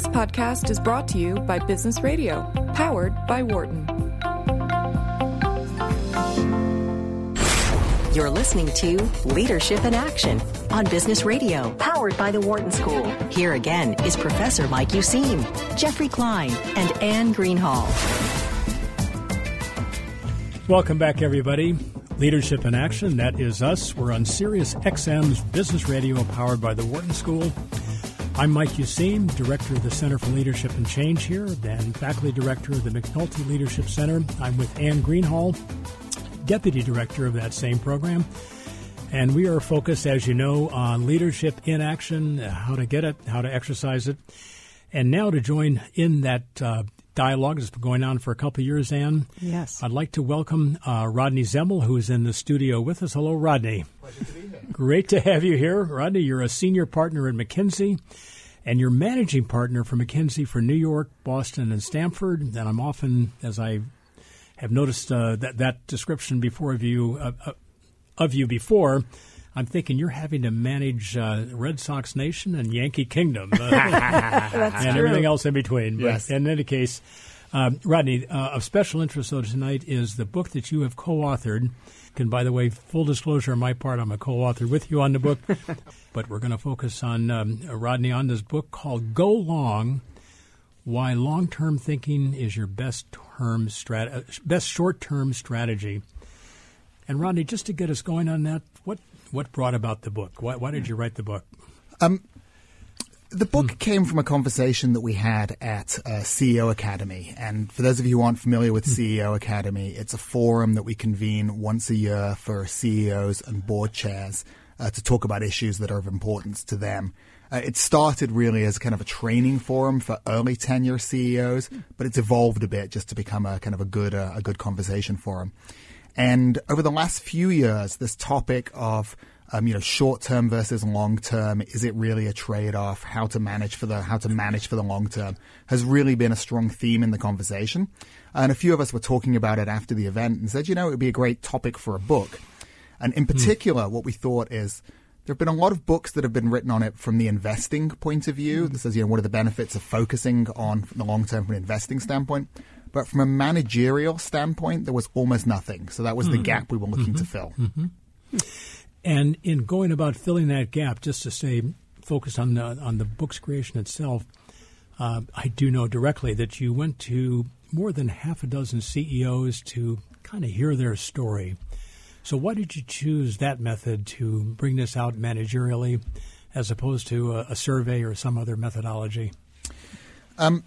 This podcast is brought to you by Business Radio, powered by Wharton. You're listening to Leadership in Action on Business Radio, powered by the Wharton School. Here again is Professor Mike Useem, Jeffrey Klein, and Anne Greenhalgh. Welcome back, everybody. Leadership in Action, that is us. We're on Sirius XM's Business Radio, powered by the Wharton School. I'm Mike Useem, Director of the Center for Leadership and Change here, and Faculty Director of the McNulty Leadership Center. I'm with Anne Greenhalgh, Deputy Director of that same program. And we are focused, as you know, on leadership in action, how to get it, how to exercise it. And now to join in that uh, dialogue that's been going on for a couple of years, Anne. Yes. I'd like to welcome uh, Rodney Zemmel, who is in the studio with us. Hello, Rodney. Pleasure to be here. Great to have you here. Rodney, you're a senior partner at McKinsey, and you're managing partner for McKinsey for New York, Boston, and Stamford. And I'm often, as I have noticed uh, that, that description before of you, uh, uh, of you before, I'm thinking you're having to manage uh, Red Sox Nation and Yankee Kingdom uh, and everything else in between. But Yes. in any case, um, Rodney, uh, of special interest though tonight is the book that you have co-authored. And by the way, full disclosure on my part, I'm a co-author with you on the book. but we're going to focus on um, Rodney on this book called "Go Long." Why long-term thinking is your best term strat- uh, best short-term strategy. And Rodney, just to get us going on that, what brought about the book? Why, why did you write the book? The book came from a conversation that we had at uh, CEO Academy. And for those of you who aren't familiar with CEO Academy, it's a forum that we convene once a year for CEOs and board chairs uh, to talk about issues that are of importance to them. Uh, it started really as kind of a training forum for early tenure CEOs, but it's evolved a bit just to become a kind of a good uh, a good conversation forum. And over the last few years, this topic of um, you know short term versus long term is it really a trade off? How to manage for the how to manage for the long term has really been a strong theme in the conversation. And a few of us were talking about it after the event and said, you know, it would be a great topic for a book. And in particular, what we thought is there have been a lot of books that have been written on it from the investing point of view. This is, you know, what are the benefits of focusing on the long term from an investing standpoint. But from a managerial standpoint, there was almost nothing. So that was the hmm. gap we were looking to mm-hmm. fill. Mm-hmm. And in going about filling that gap, just to stay focused on the on the book's creation itself, uh, I do know directly that you went to more than half a dozen CEOs to kind of hear their story. So why did you choose that method to bring this out managerially, as opposed to a, a survey or some other methodology? Um,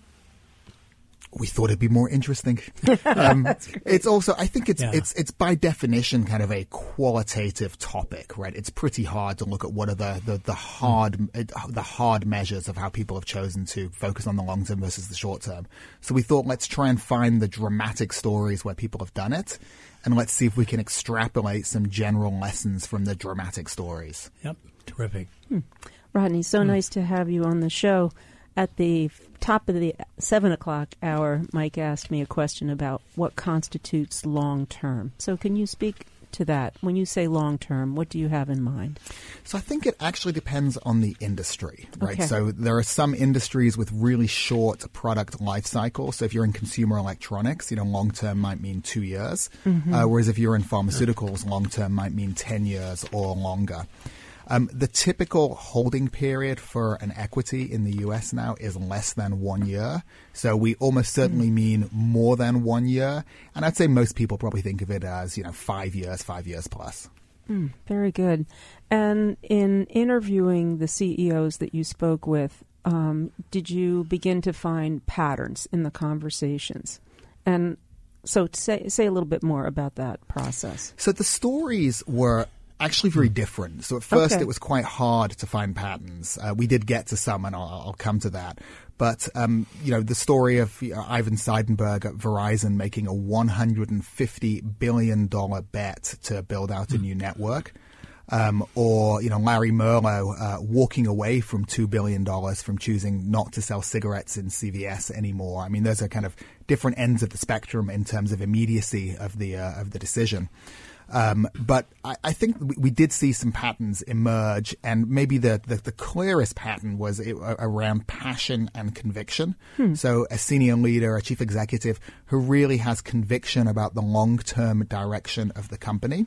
we thought it'd be more interesting. Um, it's also, I think it's Yeah. it's it's by definition kind of a qualitative topic, right? It's pretty hard to look at what are the the, the hard uh, the hard measures of how people have chosen to focus on the long term versus the short term. So we thought let's try and find the dramatic stories where people have done it, and let's see if we can extrapolate some general lessons from the dramatic stories. Yep, terrific. Rodney, so nice to have you on the show. At the top of the seven o'clock hour, Mike asked me a question about what constitutes long term. So, can you speak to that? When you say long term, what do you have in mind? So I think it actually depends on the industry, right? Okay. So there are some industries with really short product life cycles. So if you're in consumer electronics, you know, long term might mean two years, uh, whereas if you're in pharmaceuticals, long term might mean ten years or longer. Um, the typical holding period for an equity in the US now is less than one year. So we almost certainly mean more than one year. And I'd say most people probably think of it as, you know, five years, five years plus. Very good. And in interviewing the CEOs that you spoke with, um, did you begin to find patterns in the conversations? And so, say say a little bit more about that process. So the stories were actually very different. So at first Okay. it was quite hard to find patterns. Uh, we did get to some, and I'll, I'll come to that. But um, you know, the story of you know, Ivan Seidenberg at Verizon making a 150 billion dollar bet to build out a new network. Um, or you know Larry Merlo uh, walking away from two billion dollars from choosing not to sell cigarettes in CVS anymore. I mean, those are kind of different ends of the spectrum in terms of immediacy of the uh, of the decision. Um, but I, I think we, we, did see some patterns emerge, and maybe the, the, the clearest pattern was it, uh, around passion and conviction. Hmm. So, a senior leader, a chief executive who really has conviction about the long term direction of the company.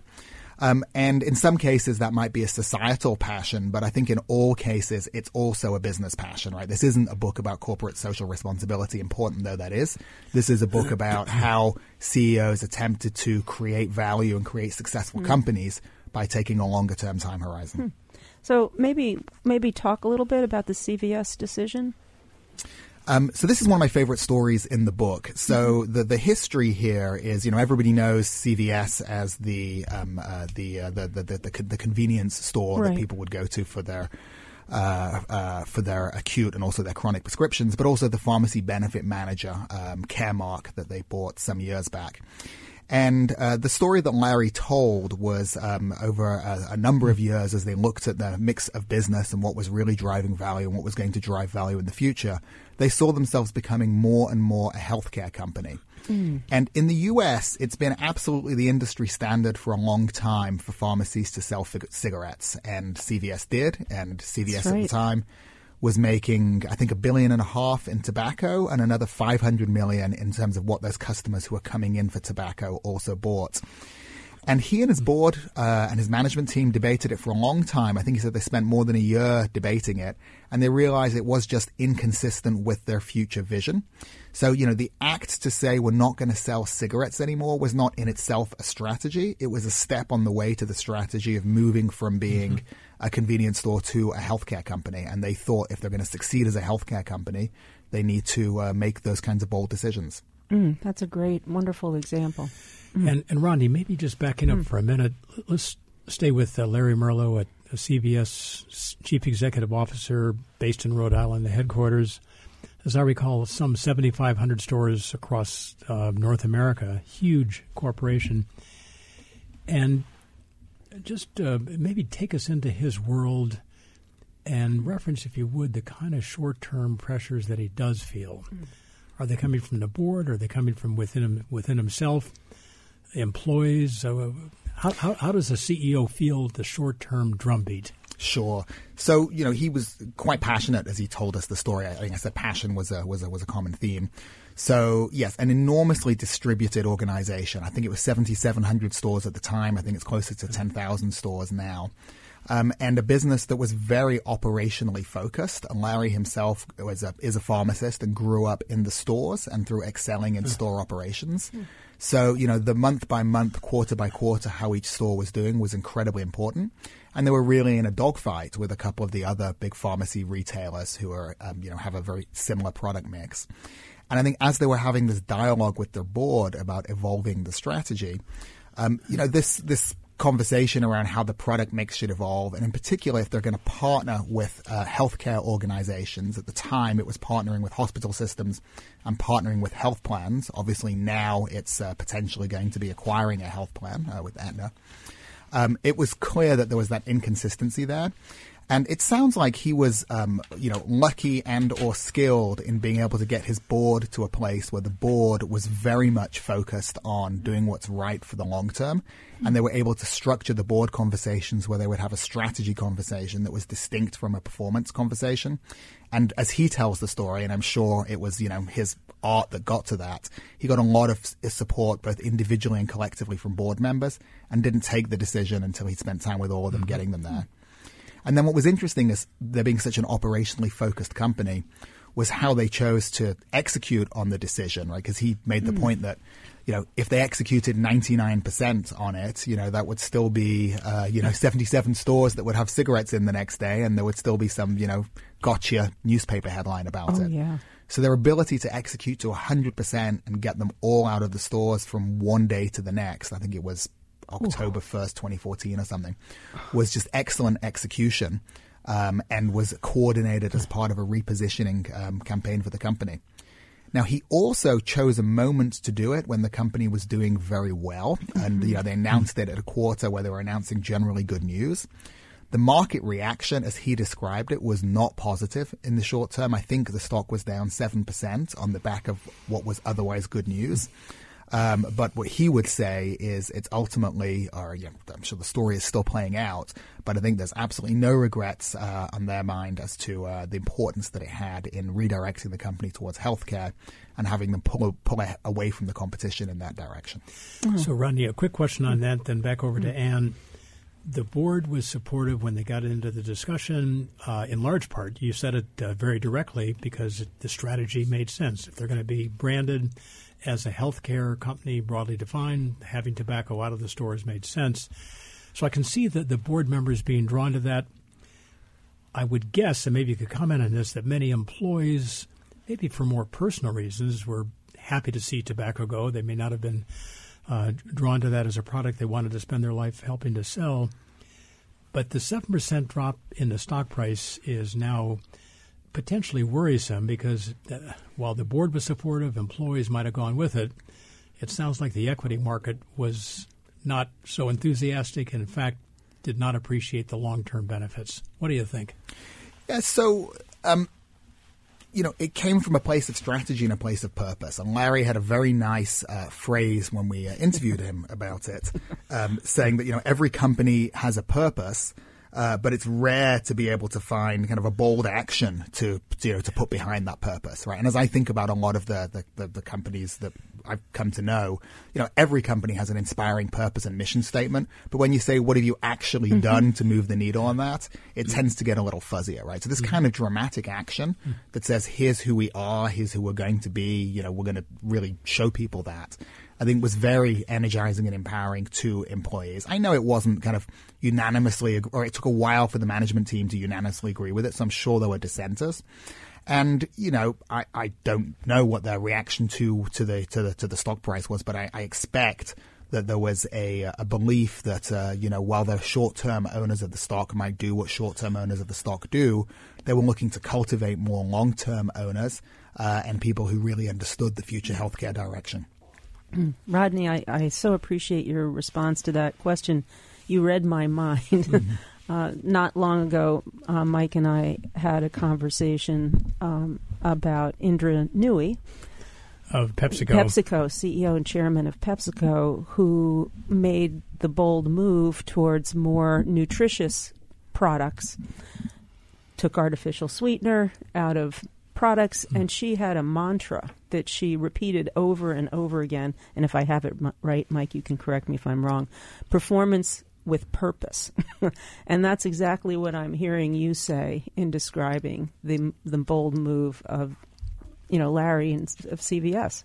Um, and in some cases, that might be a societal passion, but I think in all cases, it's also a business passion, right? This isn't a book about corporate social responsibility, important though that is. This is a book about how CEOs attempted to create value and create successful mm. companies by taking a longer term time horizon. Hmm. So maybe maybe talk a little bit about the CVS decision. Um, so this is one of my favorite stories in the book. So mm-hmm. the the history here is, you know, everybody knows CVS as the um, uh, the, uh, the, the, the the convenience store right. that people would go to for their uh, uh, for their acute and also their chronic prescriptions, but also the pharmacy benefit manager, um, Caremark, that they bought some years back. And uh, the story that Larry told was um, over a, a, number of years as they looked at the mix of business and what was really driving value and what was going to drive value in the future. They saw themselves becoming more and more a healthcare company. Mm. And in the US, it's been absolutely the industry standard for a long time for pharmacies to sell fig- cigarettes. And CVS did, and CVS right. at the time was making, I think, a billion and a half in tobacco and another 500 million in terms of what those customers who are coming in for tobacco also bought. And he and his board uh, and his management team debated it for a long time. I think he said they spent more than a year debating it, and they realized it was just inconsistent with their future vision. So, you know, the act to say we're not going to sell cigarettes anymore was not in itself a strategy. It was a step on the way to the strategy of moving from being mm-hmm. a convenience store to a healthcare company. And they thought if they're going to succeed as a healthcare company, they need to uh, make those kinds of bold decisions. Mm, that's a great, wonderful example. Mm. And and Rodney, maybe just backing up mm. for a minute, let's stay with uh, Larry Merlo at CVS Chief Executive Officer based in Rhode Island, the headquarters. As I recall, some 7,500 stores across uh, North America, huge corporation. And just uh, maybe take us into his world and reference, if you would, the kind of short term pressures that he does feel. Mm. Are they coming from the board? Are they coming from within him, within himself? Employees? Uh, how, how, how does a CEO feel the short term drumbeat? Sure. So you know he was quite passionate as he told us the story. I think I said passion was a was a was a common theme. So yes, an enormously distributed organization. I think it was seventy seven hundred stores at the time. I think it's closer to ten thousand stores now. Um, and a business that was very operationally focused. And Larry himself was a, is a pharmacist and grew up in the stores and through excelling in hmm. store operations. Mm. So, you know, the month by month, quarter by quarter, how each store was doing was incredibly important. And they were really in a dogfight with a couple of the other big pharmacy retailers who are, um, you know, have a very similar product mix. And I think as they were having this dialogue with their board about evolving the strategy, um, you know, this this conversation around how the product mix should evolve, and in particular, if they're going to partner with uh, healthcare organizations. At the time, it was partnering with hospital systems and partnering with health plans. Obviously, now it's uh, potentially going to be acquiring a health plan uh, with Aetna. Um, it was clear that there was that inconsistency there. And it sounds like he was, um, you know, lucky and or skilled in being able to get his board to a place where the board was very much focused on doing what's right for the long term. And they were able to structure the board conversations where they would have a strategy conversation that was distinct from a performance conversation. And as he tells the story, and I'm sure it was, you know, his art that got to that, he got a lot of support both individually and collectively from board members and didn't take the decision until he'd spent time with all of them mm-hmm. getting them there. And then what was interesting is there being such an operationally focused company was how they chose to execute on the decision, right? Because he made the mm. point that, you know, if they executed 99% on it, you know, that would still be, uh, you know, 77 stores that would have cigarettes in the next day and there would still be some, you know, gotcha newspaper headline about oh, it. Yeah. So their ability to execute to 100% and get them all out of the stores from one day to the next, I think it was October 1st, 2014 or something, was just excellent execution um, and was coordinated as part of a repositioning um, campaign for the company. Now he also chose a moment to do it when the company was doing very well, and you know they announced it at a quarter where they were announcing generally good news. The market reaction, as he described it, was not positive in the short term. I think the stock was down seven percent on the back of what was otherwise good news. Um, but what he would say is it's ultimately, or you know, I'm sure the story is still playing out, but I think there's absolutely no regrets uh, on their mind as to uh, the importance that it had in redirecting the company towards healthcare and having them pull, pull away from the competition in that direction. Mm-hmm. So, Rodney, a quick question on that, then back over to Anne. The board was supportive when they got into the discussion, uh, in large part. You said it uh, very directly because the strategy made sense. If they're going to be branded as a healthcare company, broadly defined, having tobacco out of the stores made sense. So I can see that the board members being drawn to that. I would guess, and maybe you could comment on this, that many employees, maybe for more personal reasons, were happy to see tobacco go. They may not have been uh, drawn to that as a product they wanted to spend their life helping to sell. But the 7% drop in the stock price is now potentially worrisome because uh, while the board was supportive, employees might have gone with it. It sounds like the equity market was not so enthusiastic and, in fact, did not appreciate the long term benefits. What do you think? Yeah, so um, you know, it came from a place of strategy and a place of purpose. And Larry had a very nice uh, phrase when we uh, interviewed him about it, um, saying that, you know, every company has a purpose. Uh, but it's rare to be able to find kind of a bold action to you know to put behind that purpose, right? And as I think about a lot of the the, the, the companies that I've come to know, you know, every company has an inspiring purpose and mission statement. But when you say, what have you actually mm-hmm. done to move the needle on that, it tends to get a little fuzzier, right? So this mm-hmm. kind of dramatic action mm. that says, here's who we are, here's who we're going to be, you know, we're going to really show people that. I think was very energizing and empowering to employees. I know it wasn't kind of unanimously, or it took a while for the management team to unanimously agree with it, so I'm sure there were dissenters. And you know, I, I don't know what their reaction to to the to the to the stock price was, but I, I expect that there was a, a belief that uh, you know while the short-term owners of the stock might do what short-term owners of the stock do, they were looking to cultivate more long-term owners uh, and people who really understood the future healthcare direction. Rodney, I, I so appreciate your response to that question. You read my mind. Mm-hmm. Uh, not long ago, uh, Mike and I had a conversation um, about Indra Nooyi of PepsiCo. PepsiCo, CEO and chairman of PepsiCo, who made the bold move towards more nutritious products, took artificial sweetener out of products, mm. and she had a mantra that she repeated over and over again. And if I have it right, Mike, you can correct me if I'm wrong. Performance with purpose. and that's exactly what I'm hearing you say in describing the the bold move of you know Larry and, of CVS.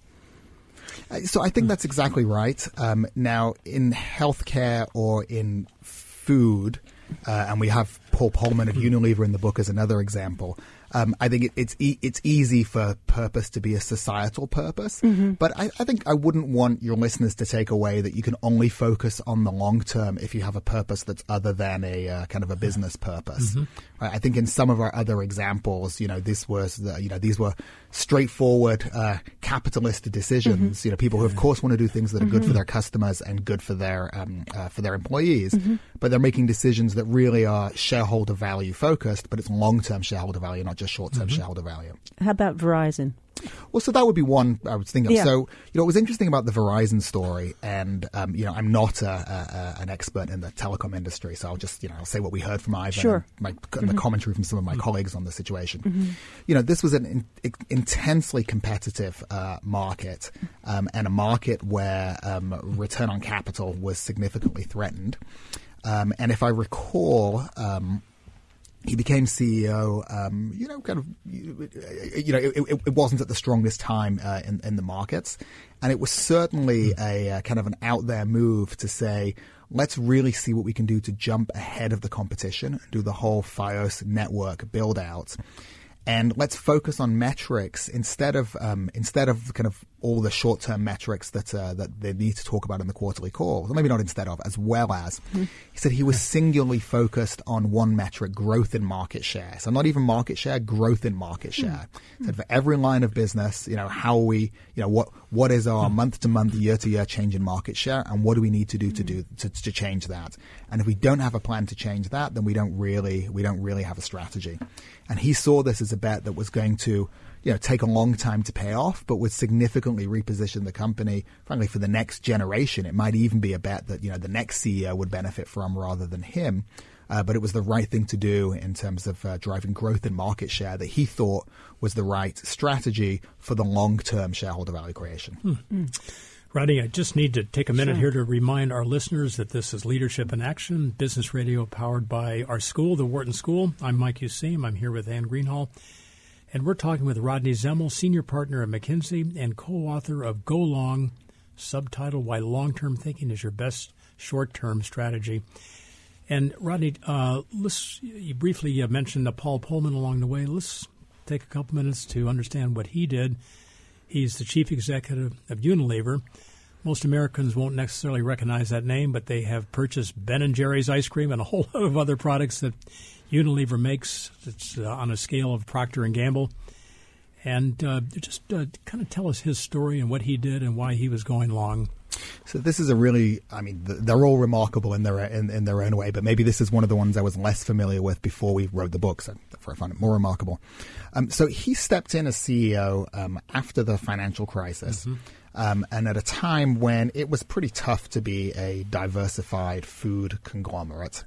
So I think that's exactly right. Um, now, in healthcare or in food, uh, and we have Paul Polman of Unilever in the book as another example. Um, I think it, it's e- it's easy for purpose to be a societal purpose, mm-hmm. but I, I, think I wouldn't want your listeners to take away that you can only focus on the long term if you have a purpose that's other than a uh, kind of a business purpose. Mm-hmm. Right? I think in some of our other examples, you know, this was the, you know these were straightforward uh, capitalist decisions. Mm-hmm. You know, people who of course want to do things that are good for mm-hmm. their customers and good for their um, uh, for their employees, mm-hmm. but they're making decisions that really are shareholder value focused, but it's long term shareholder value, not just short term mm-hmm. shareholder value. How about Verizon? Well, so that would be one I was thinking of. Yeah. So, you know, what was interesting about the Verizon story, and, um, you know, I'm not a, a, an expert in the telecom industry, so I'll just, you know, I'll say what we heard from Ivan sure. and, my, mm-hmm. the commentary from some of my mm-hmm. colleagues on the situation. Mm-hmm. You know, this was an in, intensely competitive uh, market um, and a market where um, return on capital was significantly threatened. Um, and if I recall, um, he became CEO. Um, you know, kind of, you know, it, it, wasn't at the strongest time uh, in, in the markets, and it was certainly hmm. a, a uh, kind of an out there move to say, let's really see what we can do to jump ahead of the competition do the whole FiOS network build out and let's focus on metrics instead of um, instead of kind of all the short term metrics that uh, that they need to talk about in the quarterly calls, or maybe not instead of, as well as mm-hmm. he said he was singularly focused on one metric: growth in market share. So not even market share, growth in market share. Mm-hmm. Said for every line of business, you know how we, you know what what is our month to month, year to year change in market share, and what do we need to do mm-hmm. to do to, to change that? And if we don't have a plan to change that, then we don't really we don't really have a strategy. And he saw this as a bet that was going to you know take a long time to pay off, but would significantly reposition the company, frankly, for the next generation. It might even be a bet that you know the next CEO would benefit from rather than him. Uh, but it was the right thing to do in terms of uh, driving growth and market share that he thought was the right strategy for the long term shareholder value creation. Hmm. Rodney, I just need to take a minute Sure. here to remind our listeners that this is Leadership in Action, business radio powered by our school, the Wharton School. I'm Mike Useem. I'm here with Anne Greenhalgh. And we're talking with Rodney Zemmel, senior partner at McKinsey and co author of Go Long, subtitle Why Long Term Thinking is Your Best Short Term Strategy. And Rodney, uh, let's, you briefly mentioned Paul Polman along the way. Let's take a couple minutes to understand what he did. He's the chief executive of Unilever. Most Americans won't necessarily recognize that name, but they have purchased Ben and Jerry's ice cream and a whole lot of other products that Unilever makes. It's uh, on a scale of Procter and Gamble. And uh, just uh, kind of tell us his story and what he did and why he was going long. So this is a really, I mean, they're all remarkable in their in, in their own way, but maybe this is one of the ones I was less familiar with before we wrote the book, so therefore I find it more remarkable. Um, so he stepped in as CEO um, after the financial crisis, um, and at a time when it was pretty tough to be a diversified food conglomerate.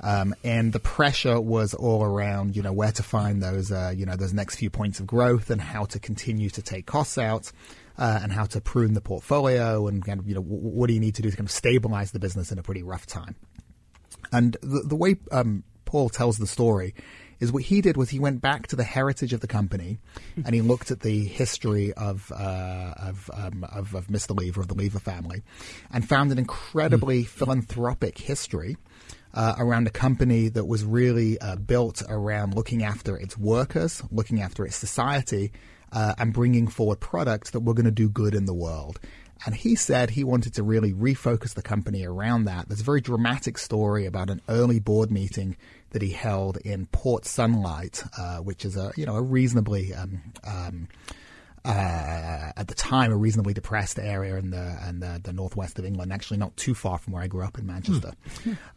Um, and the pressure was all around, you know, where to find those, uh, you know, those next few points of growth and how to continue to take costs out uh, and how to prune the portfolio and kind of, you know, w- what do you need to do to kind of stabilize the business in a pretty rough time. And the, the way um, Paul tells the story is what he did was he went back to the heritage of the company and he looked at the history of uh, of, um, of of Mr. Lever of the Lever family and found an incredibly philanthropic history uh, around a company that was really uh, built around looking after its workers, looking after its society, uh, and bringing forward products that were going to do good in the world. And he said he wanted to really refocus the company around that. There's a very dramatic story about an early board meeting that he held in Port Sunlight, uh, which is a you know a reasonably um, um, uh, at the time a reasonably depressed area in the in the, the northwest of England, actually not too far from where I grew up in Manchester,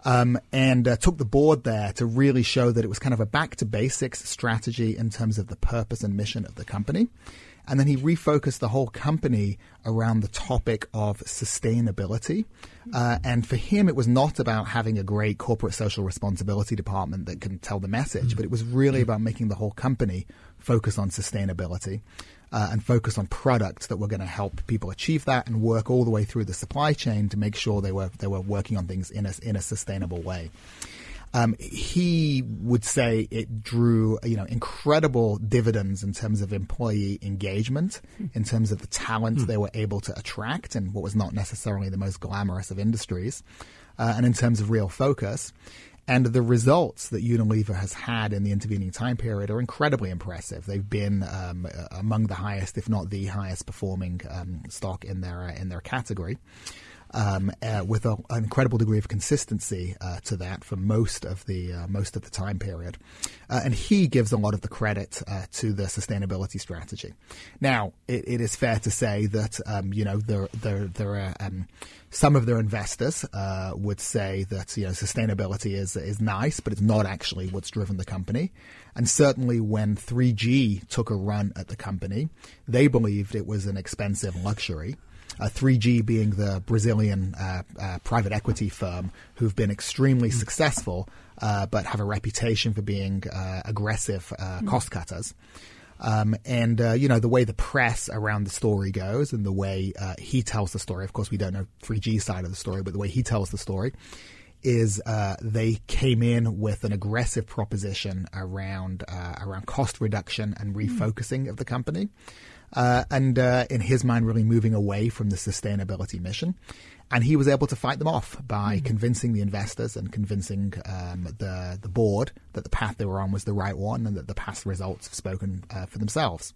um, and uh, took the board there to really show that it was kind of a back to basics strategy in terms of the purpose and mission of the company. And then he refocused the whole company around the topic of sustainability. Uh, and for him, it was not about having a great corporate social responsibility department that can tell the message, but it was really about making the whole company focus on sustainability uh, and focus on products that were going to help people achieve that and work all the way through the supply chain to make sure they were they were working on things in a in a sustainable way. Um, he would say it drew, you know, incredible dividends in terms of employee engagement, in terms of the talent they were able to attract, and what was not necessarily the most glamorous of industries, uh, and in terms of real focus. And the results that Unilever has had in the intervening time period are incredibly impressive. They've been um, among the highest, if not the highest, performing um, stock in their in their category um, uh, with a, an incredible degree of consistency uh, to that for most of the uh, most of the time period, uh, and he gives a lot of the credit uh, to the sustainability strategy. Now, it, it is fair to say that um, you know there there there are. Um, some of their investors uh, would say that you know sustainability is is nice, but it's not actually what's driven the company. And certainly, when 3G took a run at the company, they believed it was an expensive luxury uh, 3G being the Brazilian uh, uh, private equity firm who've been extremely successful, uh, but have a reputation for being uh, aggressive uh, cost cutters. Um, and uh, you know the way the press around the story goes, and the way uh, he tells the story. Of course, we don't know 3G side of the story, but the way he tells the story is uh, they came in with an aggressive proposition around uh, around cost reduction and refocusing of the company, uh, and uh, in his mind, really moving away from the sustainability mission. And he was able to fight them off by convincing the investors and convincing um, the the board that the path they were on was the right one, and that the past results have spoken uh, for themselves.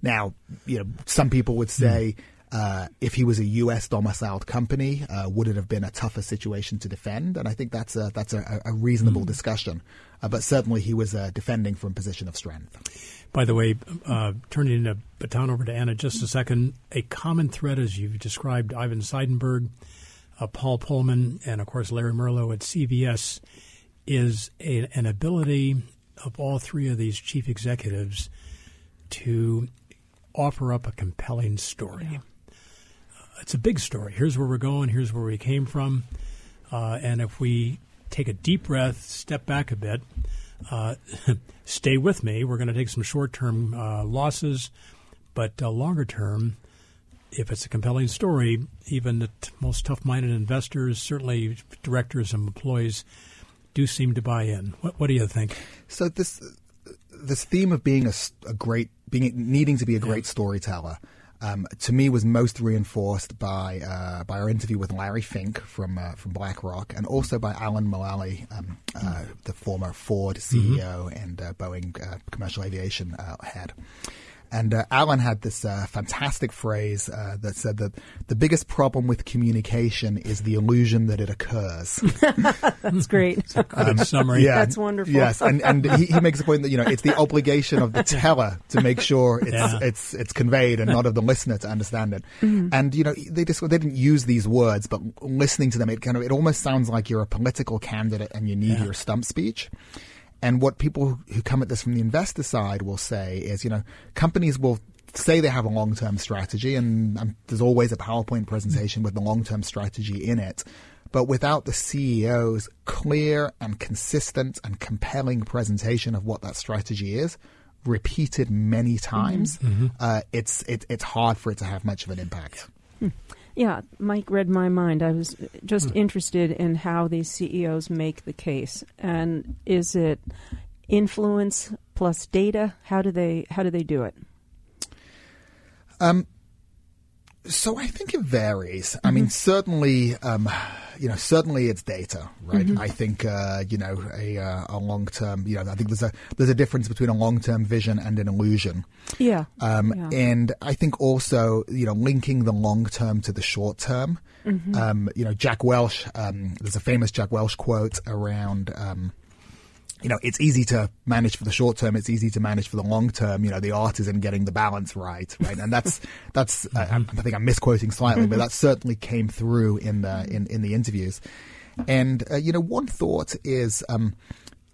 Now, you know, some people would say. Uh, if he was a U.S. domiciled company, uh, would it have been a tougher situation to defend? And I think that's a that's a, a reasonable discussion. Uh, but certainly, he was uh, defending from a position of strength. By the way, uh, turning the baton over to Anna just a second, a common thread, as you've described, Ivan Seidenberg, uh, Paul Polman, and of course Larry Merlo at CVS, is a, an ability of all three of these chief executives to offer up a compelling story. Yeah. Uh, it's a big story. Here's where we're going. Here's where we came from. Uh, and if we take a deep breath, step back a bit, uh, stay with me. We're going to take some short term uh, losses, but uh, longer term, if it's a compelling story, even the t- most tough minded investors, certainly directors and employees, do seem to buy in. What, what do you think? So this this theme of being a, a great being needing to be a great yeah. storyteller um, to me was most reinforced by uh, by our interview with Larry Fink from uh, from BlackRock and also by Alan Mulally, um, uh, the former Ford CEO mm-hmm. and uh, Boeing uh, commercial aviation uh, head. And uh, Alan had this uh, fantastic phrase uh, that said that the biggest problem with communication is the illusion that it occurs. That's great. that's a um, summary. Yeah, That's wonderful. Yes, and and he, he, makes a point that you know it's the obligation of the teller to make sure it's yeah. it's it's conveyed and not of the listener to understand it. Mm-hmm. And you know they just they didn't use these words, but listening to them, it kind of it almost sounds like you're a political candidate and you need yeah. your stump speech. And what people who come at this from the investor side will say is, you know, companies will say they have a long term strategy, and um, there's always a PowerPoint presentation with the long term strategy in it. But without the CEO's clear and consistent and compelling presentation of what that strategy is, repeated many times, mm-hmm. uh, it's it, it's hard for it to have much of an impact. Yeah, Mike read my mind. I was just hmm. interested in how these CEOs make the case, and is it influence plus data? How do they how do they do it? Um, so I think it varies. Mm-hmm. I mean, mm-hmm. certainly, um, you know, certainly it's data, right? Mm-hmm. I think, uh, you know, a, uh, a long term, you know, I think there's a there's a difference between a long term vision and an illusion. Yeah. Um, yeah. And I think also, you know, linking the long term to the short term. Mm-hmm. Um, you know, Jack Welch. Um, there's a famous Jack Welch quote around. You know, it's easy to manage for the short term. It's easy to manage for the long term. You know, the art is in getting the balance right, right? And that's that's. Uh, I think I'm misquoting slightly, but that certainly came through in the in, in the interviews. And uh, you know, one thought is. Um,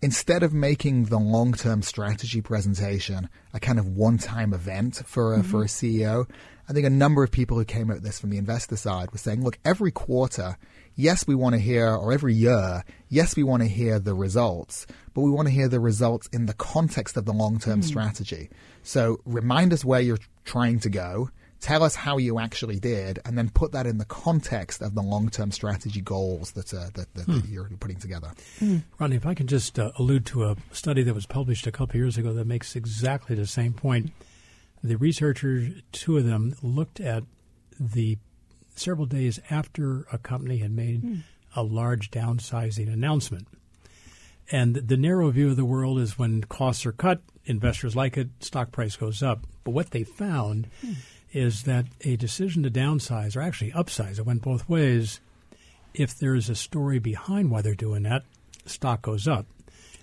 instead of making the long term strategy presentation a kind of one time event for a, mm-hmm. for a CEO, I think a number of people who came at this from the investor side were saying, look, every quarter yes, we want to hear, or every year, yes, we want to hear the results, but we want to hear the results in the context of the long term mm. strategy. So remind us where you're trying to go. Tell us how you actually did, and then put that in the context of the long-term strategy goals that uh, that, that, that, hmm. you're putting together. Mm. Ronnie, if I can just uh, allude to a study that was published a couple years ago that makes exactly the same point. The researchers, two of them, looked at the several days after a company had made mm. a large downsizing announcement. And the narrow view of the world is when costs are cut, investors like it, stock price goes up. But what they found mm. is that a decision to downsize or actually upsize, it went both ways. If there's a story behind why they're doing that, stock goes up.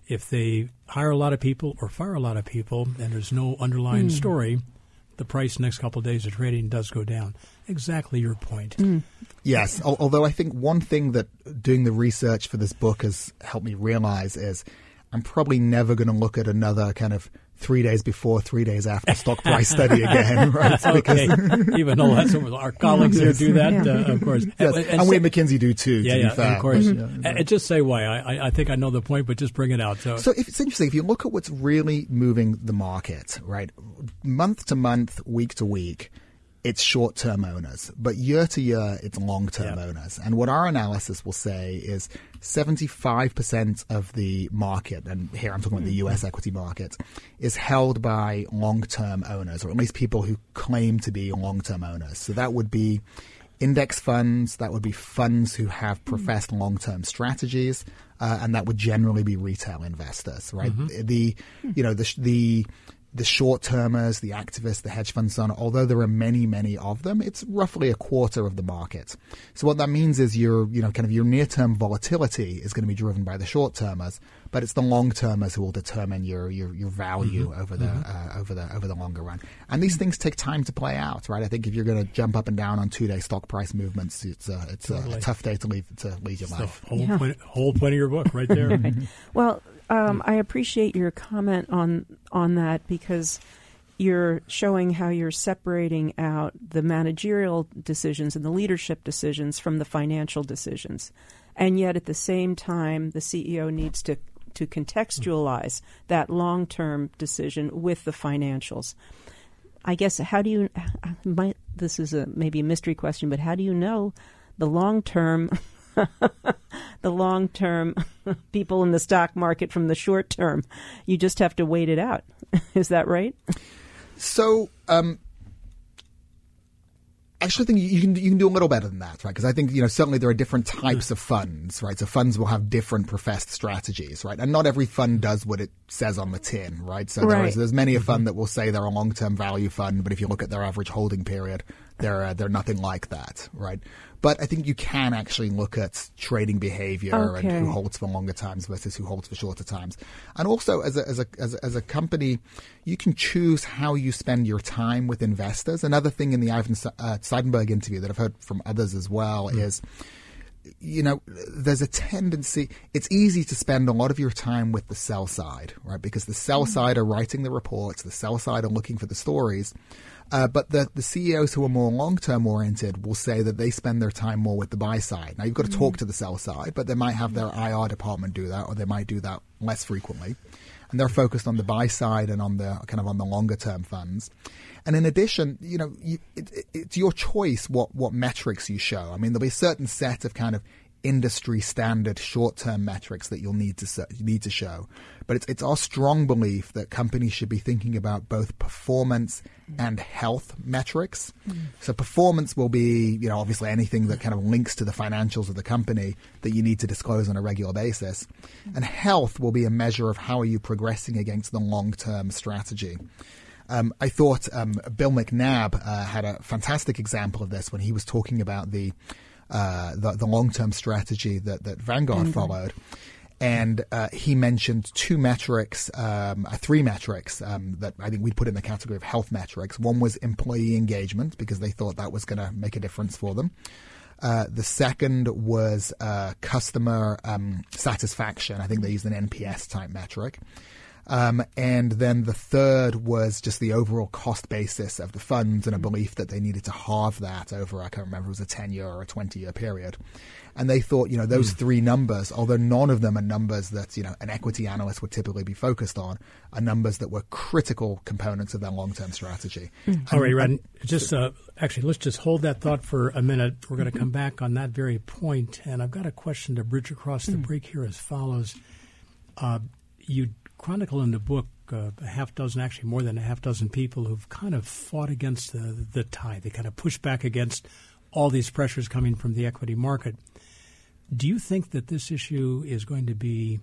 If they hire a lot of people or fire a lot of people and there's no underlying mm. story, the price next couple of days of trading does go down. Exactly your point. Mm. Yes, although I think one thing that doing the research for this book has helped me realize is I'm probably never going to look at another kind of three days before, three days after stock price study again, right? okay. Even though that's what our colleagues here do that, yeah. uh, of course. Yes. And, and, and we at McKinsey do too. Yeah, to yeah, of course. Mm-hmm. And just say why. I, I think I know the point, but just bring it out. So, so if it's interesting, if you look at what's really moving the market, right, month to month, week to week it's short term owners, but year to year, it's long term yep. owners. And what our analysis will say is 75% of the market, and here I'm talking about the US equity market, is held by long term owners, or at least people who claim to be long term owners. So that would be index funds, that would be funds who have professed long term strategies. Uh, and that would generally be retail investors, right? Mm-hmm. The, you know, the, the the short termers, the activists, the hedge funds, so on, although there are many, many of them, it's roughly a quarter of the market. So what that means is your, you know, kind of your near term volatility is going to be driven by the short termers, but it's the long termers who will determine your your, your value mm-hmm. over the mm-hmm. uh, over the over the longer run. And these things take time to play out, right? I think if you're going to jump up and down on two day stock price movements, it's a, it's totally. a, a, tough day to leave to lead your life. whole, yeah. point, whole point of your book right there. well, um, I appreciate your comment on on that because you're showing how you're separating out the managerial decisions and the leadership decisions from the financial decisions. And yet at the same time, the CEO needs to, to contextualize that long term decision with the financials. I guess, how do you, might, this is a, maybe a mystery question, but how do you know the long term? the long term people in the stock market from the short term. You just have to wait it out. Is that right? So, um, actually think you can you can do a little better than that, right? Because I think you know certainly there are different types of funds, right? So funds will have different professed strategies, right? And not every fund does what it says on the tin, right? So right. there is, there's many a fund that will say they're a long term value fund, but if you look at their average holding period, they're uh, they're nothing like that, right? But I think you can actually look at trading behavior okay. and who holds for longer times versus who holds for shorter times. And also, as a, as a, as a, as a company, you can choose how you spend your time with investors. Another thing in the Ivan uh, Seidenberg interview that I've heard from others as well mm. is you know, there's a tendency, it's easy to spend a lot of your time with the sell side, right? Because the sell mm-hmm. side are writing the reports, the sell side are looking for the stories. Uh, but the, the CEOs who are more long term oriented will say that they spend their time more with the buy side. Now, you've got to talk mm-hmm. to the sell side, but they might have their mm-hmm. IR department do that, or they might do that less frequently. And they're focused on the buy side and on the kind of on the longer term funds. And in addition, you know, you, it, it, it's your choice what, what metrics you show. I mean, there'll be a certain set of kind of industry standard short term metrics that you'll need to need to show. But it's it's our strong belief that companies should be thinking about both performance and health metrics. Mm. So performance will be, you know, obviously anything that kind of links to the financials of the company that you need to disclose on a regular basis. Mm. And health will be a measure of how are you progressing against the long term strategy. Um, I thought um, Bill McNabb uh, had a fantastic example of this when he was talking about the uh, the, the long term strategy that, that Vanguard mm-hmm. followed. And uh, he mentioned two metrics, um, uh, three metrics um, that I think we'd put in the category of health metrics. One was employee engagement because they thought that was going to make a difference for them. Uh, the second was uh, customer um, satisfaction. I think they used an NPS type metric. Um, and then the third was just the overall cost basis of the funds and a belief that they needed to halve that over, I can't remember, it was a 10 year or a 20 year period. And they thought, you know, those mm. three numbers, although none of them are numbers that, you know, an equity analyst would typically be focused on, are numbers that were critical components of their long term strategy. Mm. All right, Rod, just uh, actually, let's just hold that thought for a minute. We're going to come back on that very point. point, And I've got a question to bridge across the mm. break here as follows. Uh, you chronicle in the book uh, a half dozen, actually more than a half dozen people who've kind of fought against the, the tide. They kind of pushed back against all these pressures coming from the equity market. Do you think that this issue is going to be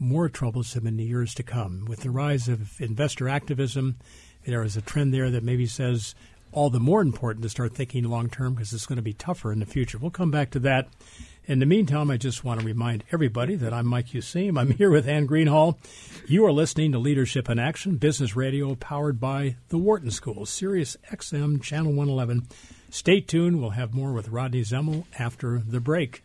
more troublesome in the years to come? With the rise of investor activism, there is a trend there that maybe says all the more important to start thinking long term because it's going to be tougher in the future. We'll come back to that in the meantime, I just want to remind everybody that I'm Mike Useem. I'm here with Anne Greenhalgh. You are listening to Leadership in Action, business radio powered by the Wharton School, Sirius XM, Channel 111. Stay tuned. We'll have more with Rodney Zemmel after the break.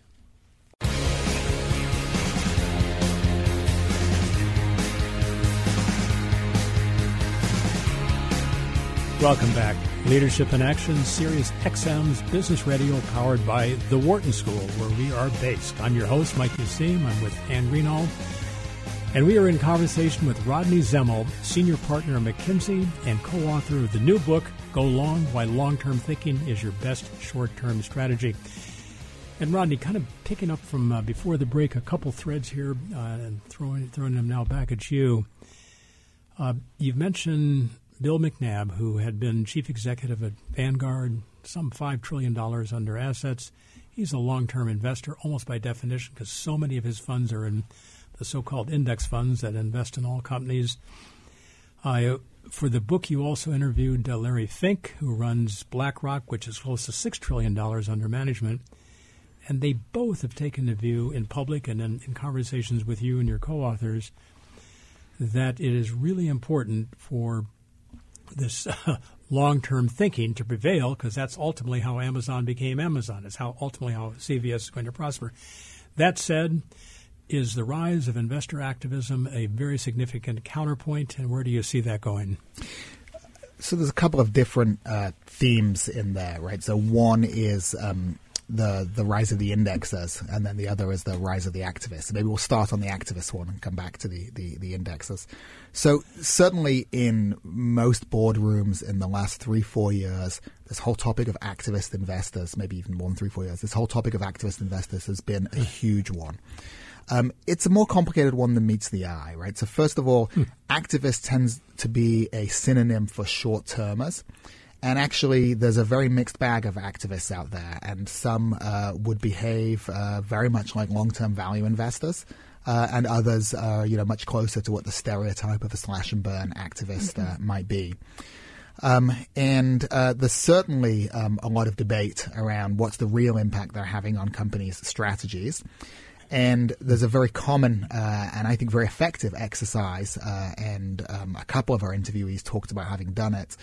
Welcome back. Leadership in Action, Sirius XM's business radio powered by the Wharton School, where we are based. I'm your host, Mike Useem. I'm with Anne Greenhalgh. And we are in conversation with Rodney Zemmel, senior partner at McKinsey and co author of the new book, Go Long Why Long Term Thinking is Your Best Short Term Strategy. And Rodney, kind of picking up from uh, before the break, a couple threads here uh, and throwing, throwing them now back at you. Uh, you've mentioned Bill McNabb, who had been chief executive at Vanguard, some $5 trillion under assets. He's a long term investor, almost by definition, because so many of his funds are in the so called index funds that invest in all companies. Uh, for the book, you also interviewed uh, Larry Fink, who runs BlackRock, which is close to $6 trillion under management. And they both have taken the view in public and in, in conversations with you and your co authors that it is really important for this uh, long-term thinking to prevail because that's ultimately how Amazon became Amazon. It's how ultimately how CVS is going to prosper. That said, is the rise of investor activism a very significant counterpoint, and where do you see that going? so there's a couple of different uh, themes in there, right? So one is um, the the rise of the indexers, and then the other is the rise of the activists. Maybe we'll start on the activist one and come back to the, the, the indexers. So certainly in most boardrooms in the last three four years, this whole topic of activist investors, maybe even more than three four years, this whole topic of activist investors has been a huge one. Um, it's a more complicated one than meets the eye, right? So first of all, hmm. activist tends to be a synonym for short termers. And actually, there's a very mixed bag of activists out there, and some uh, would behave uh, very much like long-term value investors, uh, and others are, you know, much closer to what the stereotype of a slash and burn activist uh, mm-hmm. might be. Um, and uh, there's certainly um, a lot of debate around what's the real impact they're having on companies' strategies. And there's a very common uh, and I think very effective exercise, and um, a couple of our interviewees talked about having done it,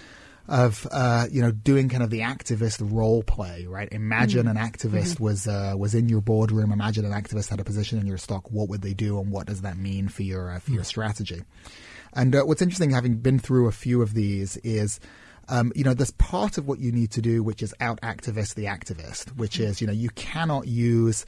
of uh, you know doing kind of the activist role play, right? Imagine mm-hmm. an activist mm-hmm. was uh, was in your boardroom. Imagine an activist had a position in your stock. What would they do, and what does that mean for your uh, for mm-hmm. your strategy? And uh, what's interesting, having been through a few of these, is um, you know, there's part of what you need to do, which is out activist the activist, which mm-hmm. is, you know, you cannot use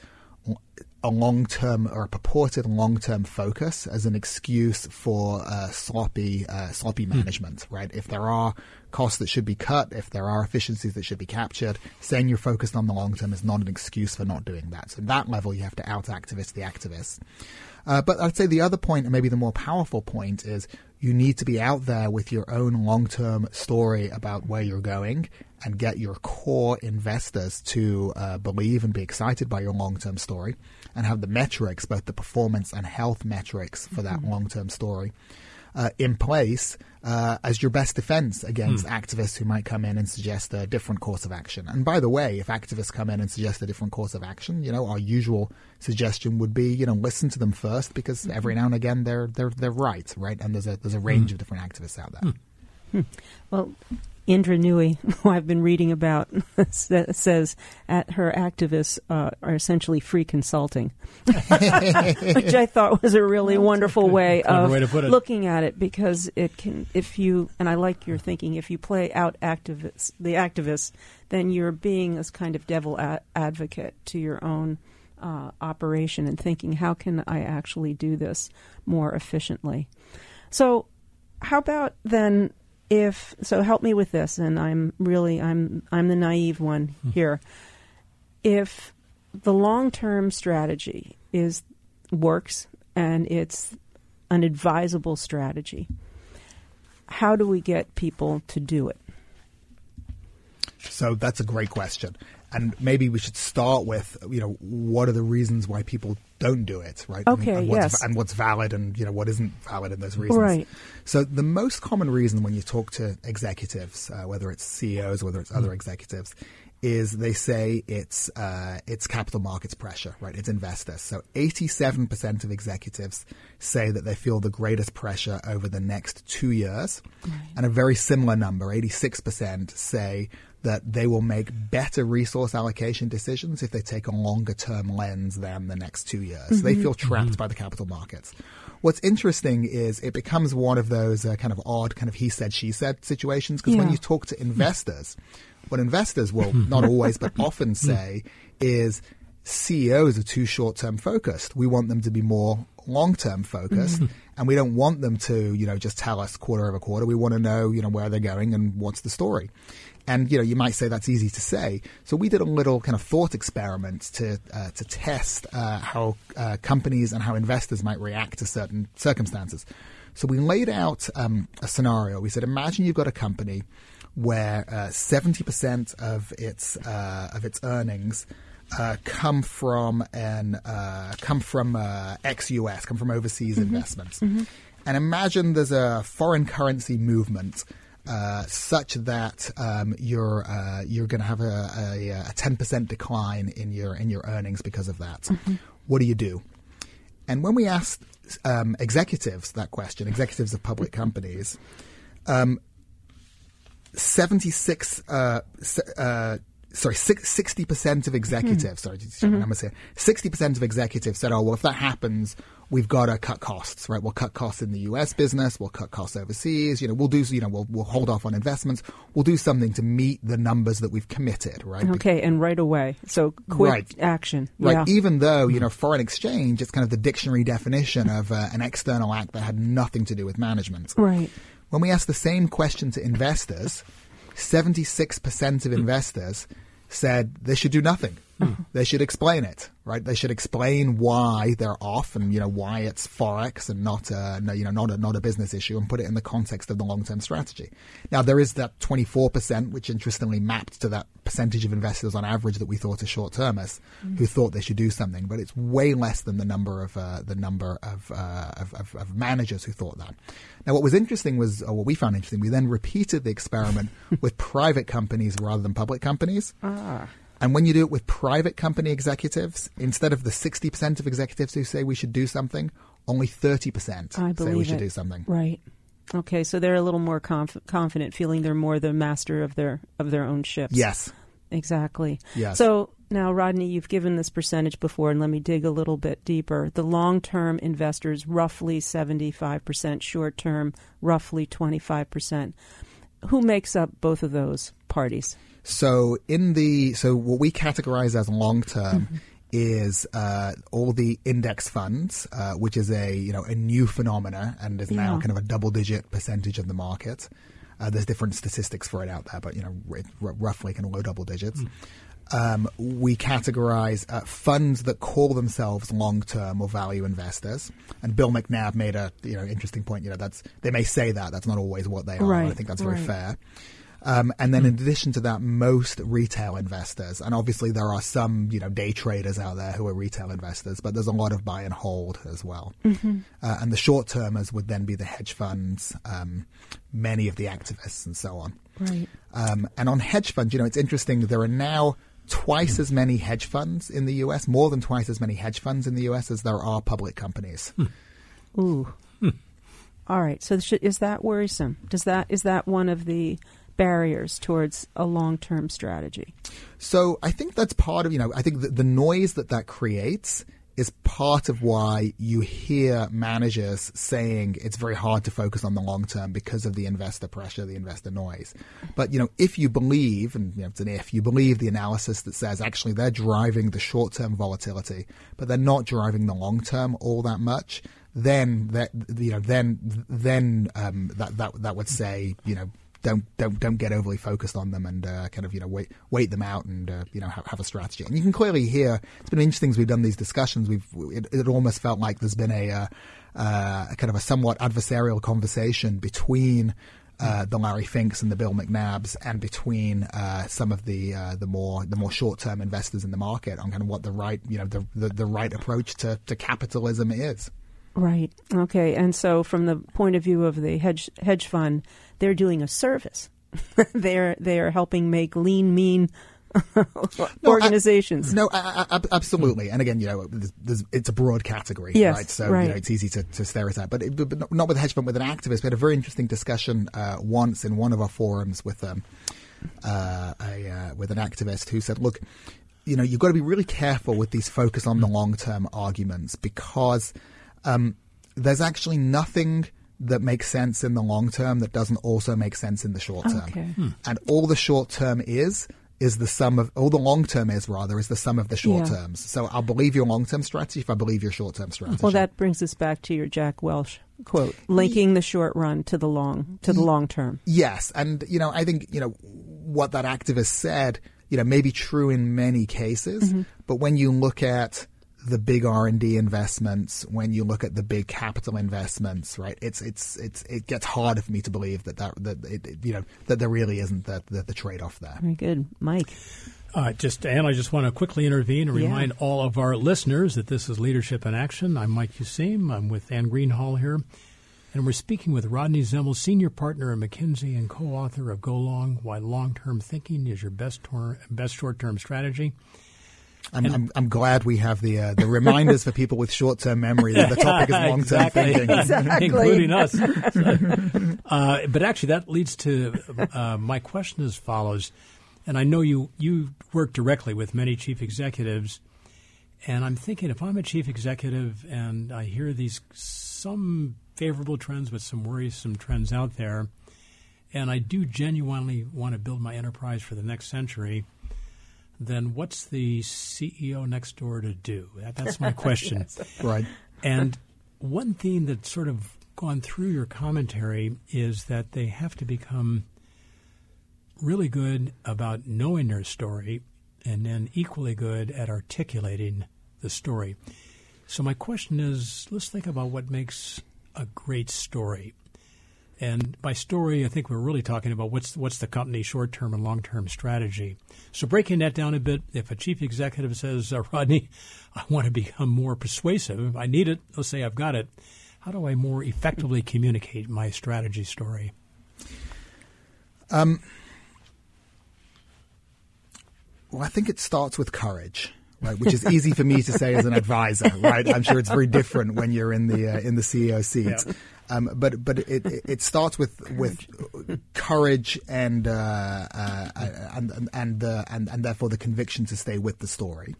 a long term or a purported long term focus as an excuse for uh, sloppy uh, sloppy hmm. management, right? If there are costs that should be cut, if there are efficiencies that should be captured, saying you're focused on the long term is not an excuse for not doing that. So, at that level, you have to out activist the activists. Uh, but I'd say the other point, and maybe the more powerful point, is you need to be out there with your own long term story about where you're going and get your core investors to uh, believe and be excited by your long term story and have the metrics, both the performance and health metrics for that mm-hmm. long term story. Uh, in place uh, as your best defense against mm. activists who might come in and suggest a different course of action. And by the way, if activists come in and suggest a different course of action, you know, our usual suggestion would be, you know, listen to them first because mm-hmm. every now and again they're they're they're right, right? And there's a there's a range mm. of different activists out there. Hmm. Well, Indra Nooyi, who I've been reading about, says at her activists uh, are essentially free consulting, which I thought was a really wonderful way of way looking at it because it can, if you, and I like your thinking, if you play out activists, the activists, then you're being this kind of devil a- advocate to your own uh, operation and thinking, how can I actually do this more efficiently? So, how about then if so help me with this and i'm really i'm i'm the naive one hmm. here. If the long-term strategy is works and it's an advisable strategy how do we get people to do it? So that's a great question and maybe we should start with you know what are the reasons why people don't do it right okay and, and what's, yes and what's valid and you know what isn't valid in those reasons right so the most common reason when you talk to executives uh, whether it's CEOs whether it's other mm. executives is they say it's uh, it's capital markets pressure, right? It's investors. So 87% of executives say that they feel the greatest pressure over the next two years, right. and a very similar number, 86%, say that they will make better resource allocation decisions if they take a longer term lens than the next two years. Mm-hmm. They feel trapped mm-hmm. by the capital markets. What's interesting is it becomes one of those uh, kind of odd, kind of he said, she said situations because yeah. when you talk to investors, what investors will not always but often say is CEOs are too short term focused. We want them to be more long term focused. Mm-hmm. And we don't want them to, you know, just tell us quarter over quarter. We want to know, you know, where they're going and what's the story. And you know, you might say that's easy to say. So we did a little kind of thought experiment to uh, to test uh, how uh, companies and how investors might react to certain circumstances. So we laid out um, a scenario. We said, imagine you've got a company where uh, seventy percent of its uh, of its earnings uh, come from an uh, come from uh, ex-US, come from overseas mm-hmm. investments. Mm-hmm. And imagine there's a foreign currency movement uh, such that um, you're uh, you're going to have a ten percent decline in your in your earnings because of that. Mm-hmm. What do you do? And when we asked um, executives that question, executives of public companies, um, 76 uh, uh, sorry, sixty percent of executives. Sorry, just mm-hmm. numbers here. Sixty percent of executives said, "Oh, well, if that happens, we've got to cut costs, right? We'll cut costs in the U.S. business. We'll cut costs overseas. You know, we'll do, you know, we'll we'll hold off on investments. We'll do something to meet the numbers that we've committed, right? Okay, and right away. So quick right. action, right? Yeah. Even though you know foreign exchange, it's kind of the dictionary definition of uh, an external act that had nothing to do with management, right? When we ask the same question to investors, seventy six percent of investors said they should do nothing. Mm. They should explain it, right? They should explain why they're off and you know why it's forex and not a you know not a not a business issue and put it in the context of the long term strategy. Now there is that 24 percent, which interestingly mapped to that percentage of investors on average that we thought are short termists mm. who thought they should do something, but it's way less than the number of uh, the number of, uh, of, of, of managers who thought that. Now what was interesting was, or what we found interesting, we then repeated the experiment with private companies rather than public companies. Ah. And when you do it with private company executives, instead of the 60% of executives who say we should do something, only 30% say we should it. do something. Right. Okay, so they're a little more conf- confident, feeling they're more the master of their of their own ships. Yes. Exactly. Yes. So now, Rodney, you've given this percentage before, and let me dig a little bit deeper. The long term investors, roughly 75%, short term, roughly 25%. Who makes up both of those parties? So in the so what we categorize as long term mm-hmm. is uh, all the index funds, uh, which is a you know a new phenomena and is now kind of a double digit percentage of the market. Uh, there's different statistics for it out there, but you know r- roughly kind of low double digits. Mm. Um, we categorize uh, funds that call themselves long-term or value investors. And Bill McNabb made a you know interesting point. You know, that's they may say that that's not always what they are. Right, I think that's right. very fair. Um, and then in addition to that, most retail investors, and obviously there are some, you know, day traders out there who are retail investors, but there's a lot of buy and hold as well. Mm-hmm. Uh, and the short termers would then be the hedge funds, um, many of the activists, and so on. Right. Um, and on hedge funds, you know, it's interesting. There are now twice as many hedge funds in the U.S., more than twice as many hedge funds in the U.S. as there are public companies. Hmm. Ooh. Hmm. All right. So is that worrisome? Does that is that one of the barriers towards a long term strategy? So I think that's part of, you know, I think the, the noise that that creates is part of why you hear managers saying it's very hard to focus on the long term because of the investor pressure, the investor noise. But you know, if you believe, and you know, it's an if, you believe the analysis that says actually they're driving the short term volatility, but they're not driving the long term all that much, then that you know, then then um, that that that would say you know don't don't don't get overly focused on them and uh, kind of you know wait wait them out and uh, you know have, have, a strategy. And you can clearly hear it's been interesting as we've done these discussions. We've it, it almost felt like there's been a, uh, uh, a kind of a somewhat adversarial conversation between. Uh, the Larry Finks and the Bill McNabbs, and between uh, some of the uh, the more the more short term investors in the market on kind of what the right you know the the, the right approach to, to capitalism is. Right. Okay. And so, from the point of view of the hedge hedge fund, they're doing a service. they're they are helping make lean, mean organizations. No, I, I, absolutely. And again, you know, there's, there's, it's a broad category, yes, right? So right. you know, it's easy to, to stereotype, but, it, but not with a hedge fund. With an activist, we had a very interesting discussion uh, once in one of our forums with um, uh, a uh, with an activist who said, "Look, you know, you've got to be really careful with these focus on the long term arguments because." Um, there's actually nothing that makes sense in the long term that doesn't also make sense in the short term. Okay. Hmm. And all the short term is is the sum of all the long term is rather is the sum of the short yeah. terms. So I'll believe your long term strategy if I believe your short term strategy. Well, that brings us back to your Jack Welch quote, linking the short run to the long to the long term. Yes, and you know I think you know what that activist said. You know may be true in many cases, mm-hmm. but when you look at the big R and D investments, when you look at the big capital investments, right? It's it's it's it gets harder for me to believe that that that it, you know that there really isn't the the, the trade off there. Very good, Mike. Uh, just and I just want to quickly intervene and yeah. remind all of our listeners that this is Leadership in Action. I'm Mike Useem. I'm with Anne Greenhalgh here, and we're speaking with Rodney Zemmel, senior partner at McKinsey and co-author of Go Long: Why Long-Term Thinking is Your Best tor- Best Short-Term Strategy. I'm, I'm, I'm, glad we have the uh, the reminders for people with short term memory that the topic is long term exactly. thinking, exactly. including us. uh, but actually, that leads to uh, my question as follows: And I know you you work directly with many chief executives, and I'm thinking if I'm a chief executive and I hear these some favorable trends but some worrisome trends out there, and I do genuinely want to build my enterprise for the next century, then what's the CEO next door to do? That, that's my question. yes. Right. And one theme that's sort of gone through your commentary is that they have to become really good about knowing their story and then equally good at articulating the story. So, my question is let's think about what makes a great story. And by story, I think we're really talking about what's what's the company's short term and long term strategy. So breaking that down a bit, if a chief executive says, uh, "Rodney, I want to become more persuasive. I need it. Let's say I've got it. How do I more effectively communicate my strategy story?" Um, well, I think it starts with courage right? Which is easy for me to say as an advisor, right? I'm sure it's very different when you're in the uh, in the CEO seat. Yeah. Um, but but it, it starts with with courage and uh, uh, and and uh, and and therefore the conviction to stay with the story.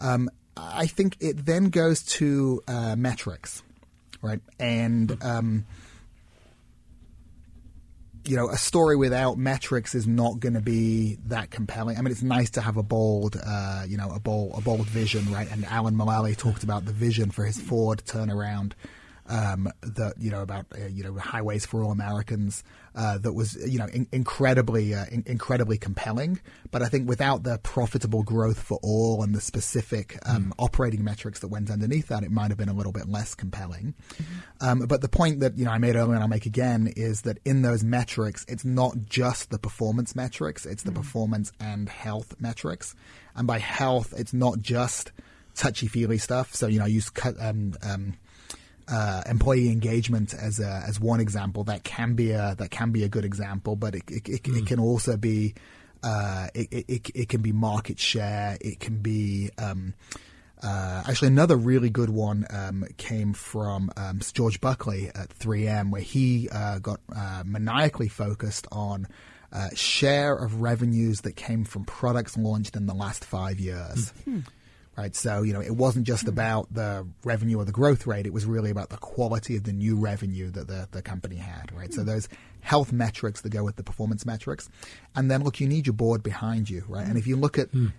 Um, I think it then goes to uh, metrics, right? And um, you know, a story without metrics is not going to be that compelling. I mean, it's nice to have a bold, uh, you know, a bold, a bold vision, right? And Alan Mulally talked about the vision for his Ford turnaround um, that you know about uh, you know highways for all Americans uh, that was you know in- incredibly uh, in- incredibly compelling. But I think without the profitable growth for all and the specific um, mm. operating metrics that went underneath that, it might have been a little bit less compelling. Mm-hmm. Um, but the point that you know I made earlier and I'll make again is that in those metrics, it's not just the performance metrics; it's the mm. performance and health metrics. And by health, it's not just touchy feely stuff. So you know, I use um, um, uh, employee engagement as a, as one example that can be a that can be a good example, but it it, it, mm. it can also be uh, it, it, it can be market share. It can be um, uh, actually another really good one um, came from um, George Buckley at 3M, where he uh, got uh, maniacally focused on. Uh, share of revenues that came from products launched in the last five years. Mm-hmm right? So, you know, it wasn't just hmm. about the revenue or the growth rate. It was really about the quality of the new revenue that the, the company had, right? So hmm. those health metrics that go with the performance metrics. And then look, you need your board behind you, right? And if you look at mm.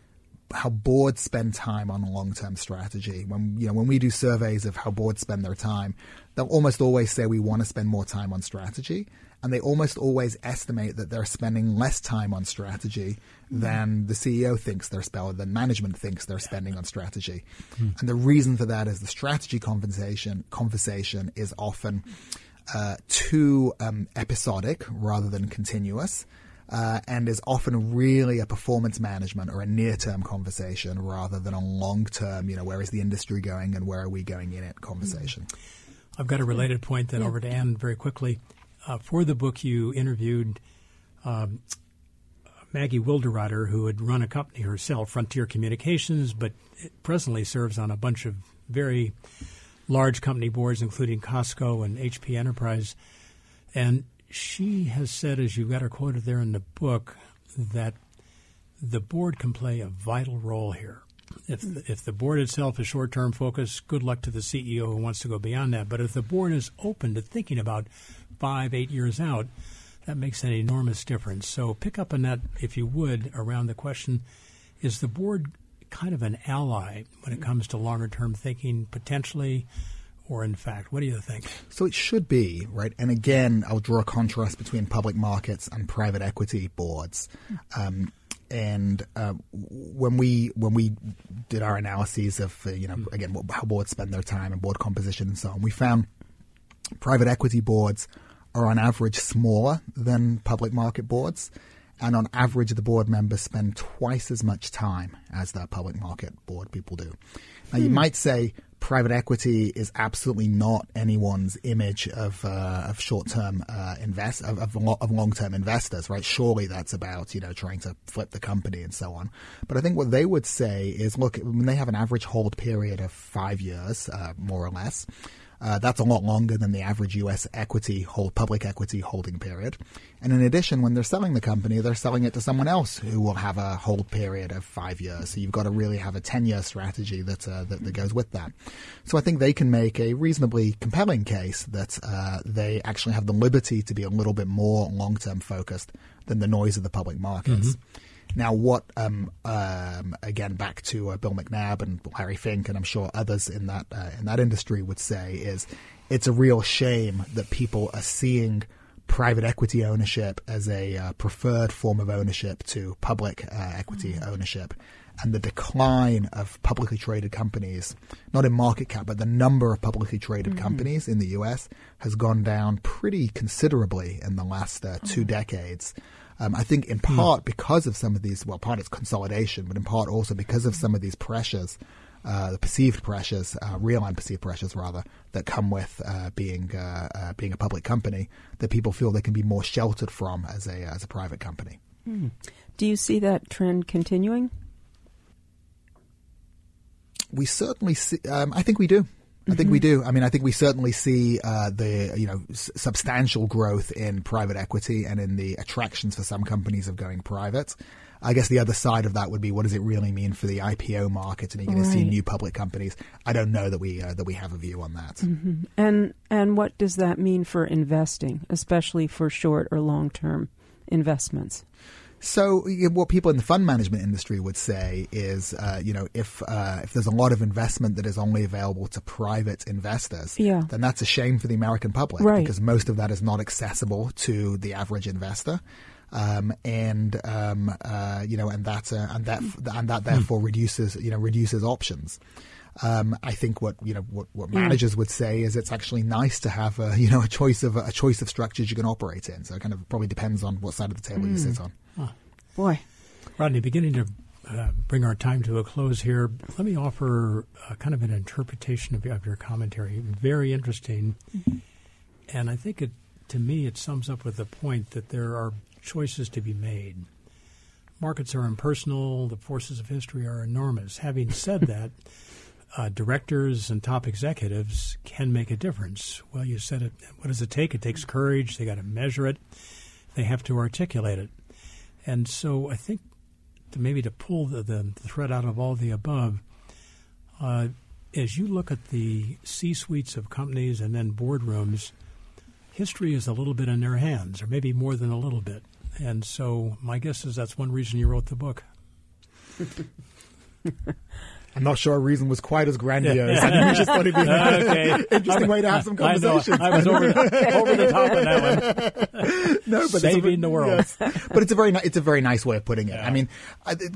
how boards spend time on a long-term strategy, when, you know, when we do surveys of how boards spend their time, they'll almost always say we want to spend more time on strategy and they almost always estimate that they're spending less time on strategy mm. than the CEO thinks they're spending, than management thinks they're spending on strategy. Mm. And the reason for that is the strategy conversation conversation is often uh, too um, episodic rather than continuous. Uh, and is often really a performance management or a near-term conversation rather than a long-term, you know, where is the industry going and where are we going in it conversation. I've got a related point then yeah. over to Anne very quickly uh, for the book, you interviewed um, Maggie Wilderotter, who had run a company herself, Frontier Communications, but presently serves on a bunch of very large company boards, including Costco and HP Enterprise. And she has said, as you've got her quoted there in the book, that the board can play a vital role here. If the, if the board itself is short term focused, good luck to the CEO who wants to go beyond that. But if the board is open to thinking about five, eight years out, that makes an enormous difference. So pick up on that, if you would, around the question is the board kind of an ally when it comes to longer term thinking, potentially? Or in fact, what do you think? So it should be, right? And again, I'll draw a contrast between public markets and private equity boards. Um, and uh, when we when we did our analyses of uh, you know again how boards spend their time and board composition and so on, we found private equity boards are on average smaller than public market boards. And on average, the board members spend twice as much time as the public market board people do. Now, hmm. you might say private equity is absolutely not anyone's image of uh, of short term uh, invest of, of, of long term investors, right? Surely that's about you know trying to flip the company and so on. But I think what they would say is, look, when they have an average hold period of five years, uh, more or less, Uh, that's a lot longer than the average U.S. equity hold public equity holding period. And in addition, when they're selling the company, they're selling it to someone else who will have a hold period of five years. So you've got to really have a ten-year strategy that, uh, that, that goes with that. So I think they can make a reasonably compelling case that uh, they actually have the liberty to be a little bit more long-term focused than the noise of the public markets. Mm-hmm. Now, what um, um, again back to uh, Bill McNabb and Larry Fink, and I'm sure others in that uh, in that industry would say is it's a real shame that people are seeing private equity ownership as a uh, preferred form of ownership to public uh, equity mm-hmm. ownership. And the decline of publicly traded companies, not in market cap, but the number of publicly traded mm-hmm. companies in the US has gone down pretty considerably in the last uh, two mm-hmm. decades. Um, I think in hmm. part because of some of these, well, part it's consolidation, but in part also because of some of these pressures, uh, the perceived pressures, uh, real and perceived pressures rather, that come with uh, being uh, uh, being a public company, that people feel they can be more sheltered from as a as a private company. Hmm. Do you see that trend continuing? We certainly see. Um, I think we do. I think we mm-hmm. do. I mean, I think we certainly see uh, the you know s- substantial growth in private equity and in the attractions for some companies of going private. I guess the other side of that would be what does it really mean for the IPO market, and are you going right. to see new public companies? I don't know that we uh, that we have a view on that. Mm-hmm. And and what does that mean for investing, especially for short or long term investments? So, what people in the fund management industry would say is, uh, you know, if uh, if there's a lot of investment that is only available to private investors, yeah. then that's a shame for the American public right. because most of that is not accessible to the average investor. Um, and um, uh, you know, and that uh, and that and that therefore reduces you know reduces options. Um, I think what you know what, what managers mm. would say is it's actually nice to have a you know a choice of a choice of structures you can operate in. So it kind of probably depends on what side of the table mm. you sit on. Oh, boy, Rodney, beginning to uh, bring our time to a close here. Let me offer uh, kind of an interpretation of, of your commentary. Very interesting, mm-hmm. and I think it to me it sums up with the point that there are choices to be made. Markets are impersonal. The forces of history are enormous. Having said that uh, directors and top executives can make a difference. Well, you said it. What does it take? It takes courage. They got to measure it. They have to articulate it. And so I think to maybe to pull the, the thread out of all the above, uh, as you look at the C suites of companies and then boardrooms, history is a little bit in their hands, or maybe more than a little bit. And so my guess is that's one reason you wrote the book. I'm not sure a reason was quite as grandiose. I just thought it'd be an interesting way to have some conversation. I, I, was over, over the top of that one. No, but saving a, the world. Yes. But it's a very it's a very nice way of putting it. Yeah. I mean,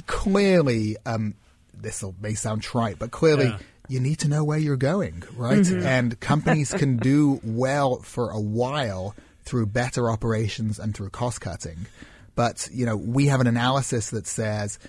clearly, um, this may sound trite, but clearly. Yeah. You need to know where you're going, right? Mm-hmm. And companies can do well for a while through better operations and through cost cutting. But, you know, we have an analysis that says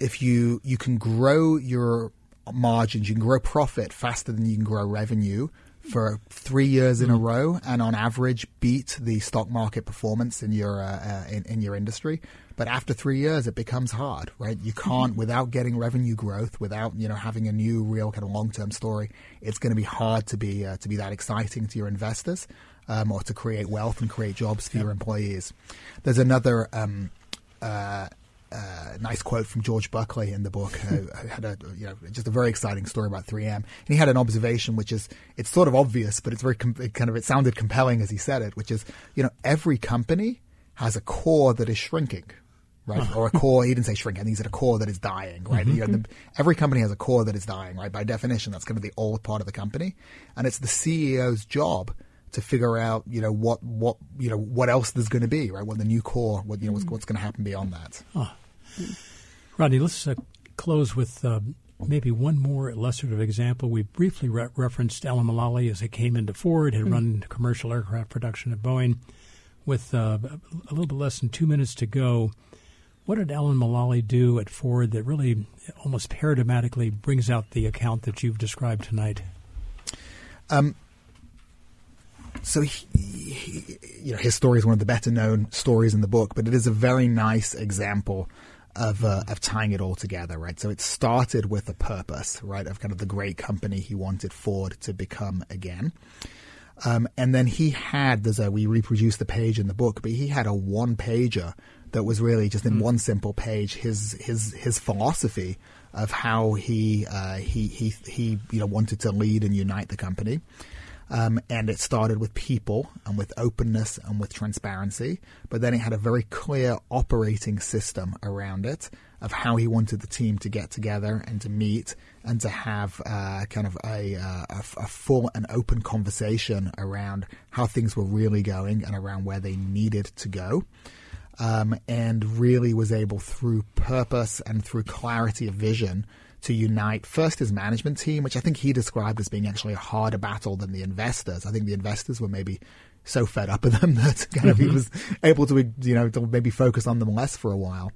if you you can grow your margins, you can grow profit faster than you can grow revenue for three years in a mm. row, and on average beat the stock market performance in your uh, uh, in, in, your industry. But after three years, it becomes hard, right? You can't mm-hmm. without getting revenue growth, without you know having a new, real kind of long term story. It's going to be hard to be uh, to be that exciting to your investors, um, or to create wealth and create jobs for yep. your employees. There's another. Um, uh, uh, nice quote from George Buckley in the book. Uh, had a you know just a very exciting story about 3M, and he had an observation which is it's sort of obvious, but it's very com- it kind of it sounded compelling as he said it, which is you know every company has a core that is shrinking. Right, or a core. He didn't say shrinking. He said a core that is dying. Right, mm-hmm. you know, the, every company has a core that is dying. Right, by definition, that's going to be the old part of the company, and it's the CEO's job to figure out, you know, what what you know what else there's going to be, right? What the new core, what you know, what's, what's going to happen beyond that. Oh. Rodney, let's uh, close with uh, maybe one more illustrative example. We briefly re- referenced Alan Mulally as he came into Ford, had mm-hmm. run commercial aircraft production at Boeing. With uh, a little bit less than two minutes to go, what did Alan Mulally do at Ford that really almost paradigmatically brings out the account that you've described tonight? Um, so he, he, you know his story is one of the better known stories in the book, but it is a very nice example of uh, of tying it all together, right? So it started with a purpose, right, of kind of the great company he wanted Ford to become again. Um, and then he had there's a we reproduce the page in the book, but he had a one pager that was really just in mm. one simple page his his his philosophy of how he uh, he he he you know wanted to lead and unite the company. Um, and it started with people and with openness and with transparency, but then it had a very clear operating system around it of how he wanted the team to get together and to meet and to have uh, kind of a, uh, a, a, full and open conversation around how things were really going and around where they needed to go. Um, and really was able through purpose and through clarity of vision to unite first his management team, which I think he described as being actually a harder battle than the investors. I think the investors were maybe so fed up with them that kind of he mm-hmm. was able to, you know, to maybe focus on them less for a while.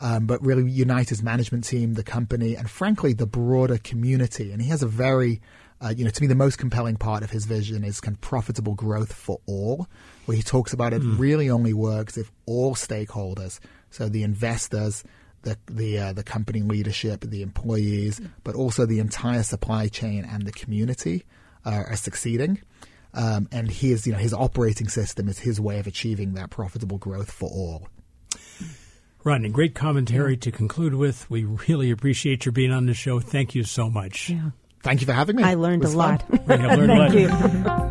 Um, but really unite his management team, the company, and frankly, the broader community. And he has a very, uh, you know, to me, the most compelling part of his vision is kind of profitable growth for all, where he talks about it mm. really only works if all stakeholders, so the investors, the the uh, the company leadership, the employees, but also the entire supply chain and the community uh, are succeeding. Um, and his you know his operating system is his way of achieving that profitable growth for all. Rodney, great commentary to conclude with. We really appreciate your being on the show. Thank you so much. Yeah. Thank you for having me. I learned a lot. Thank you.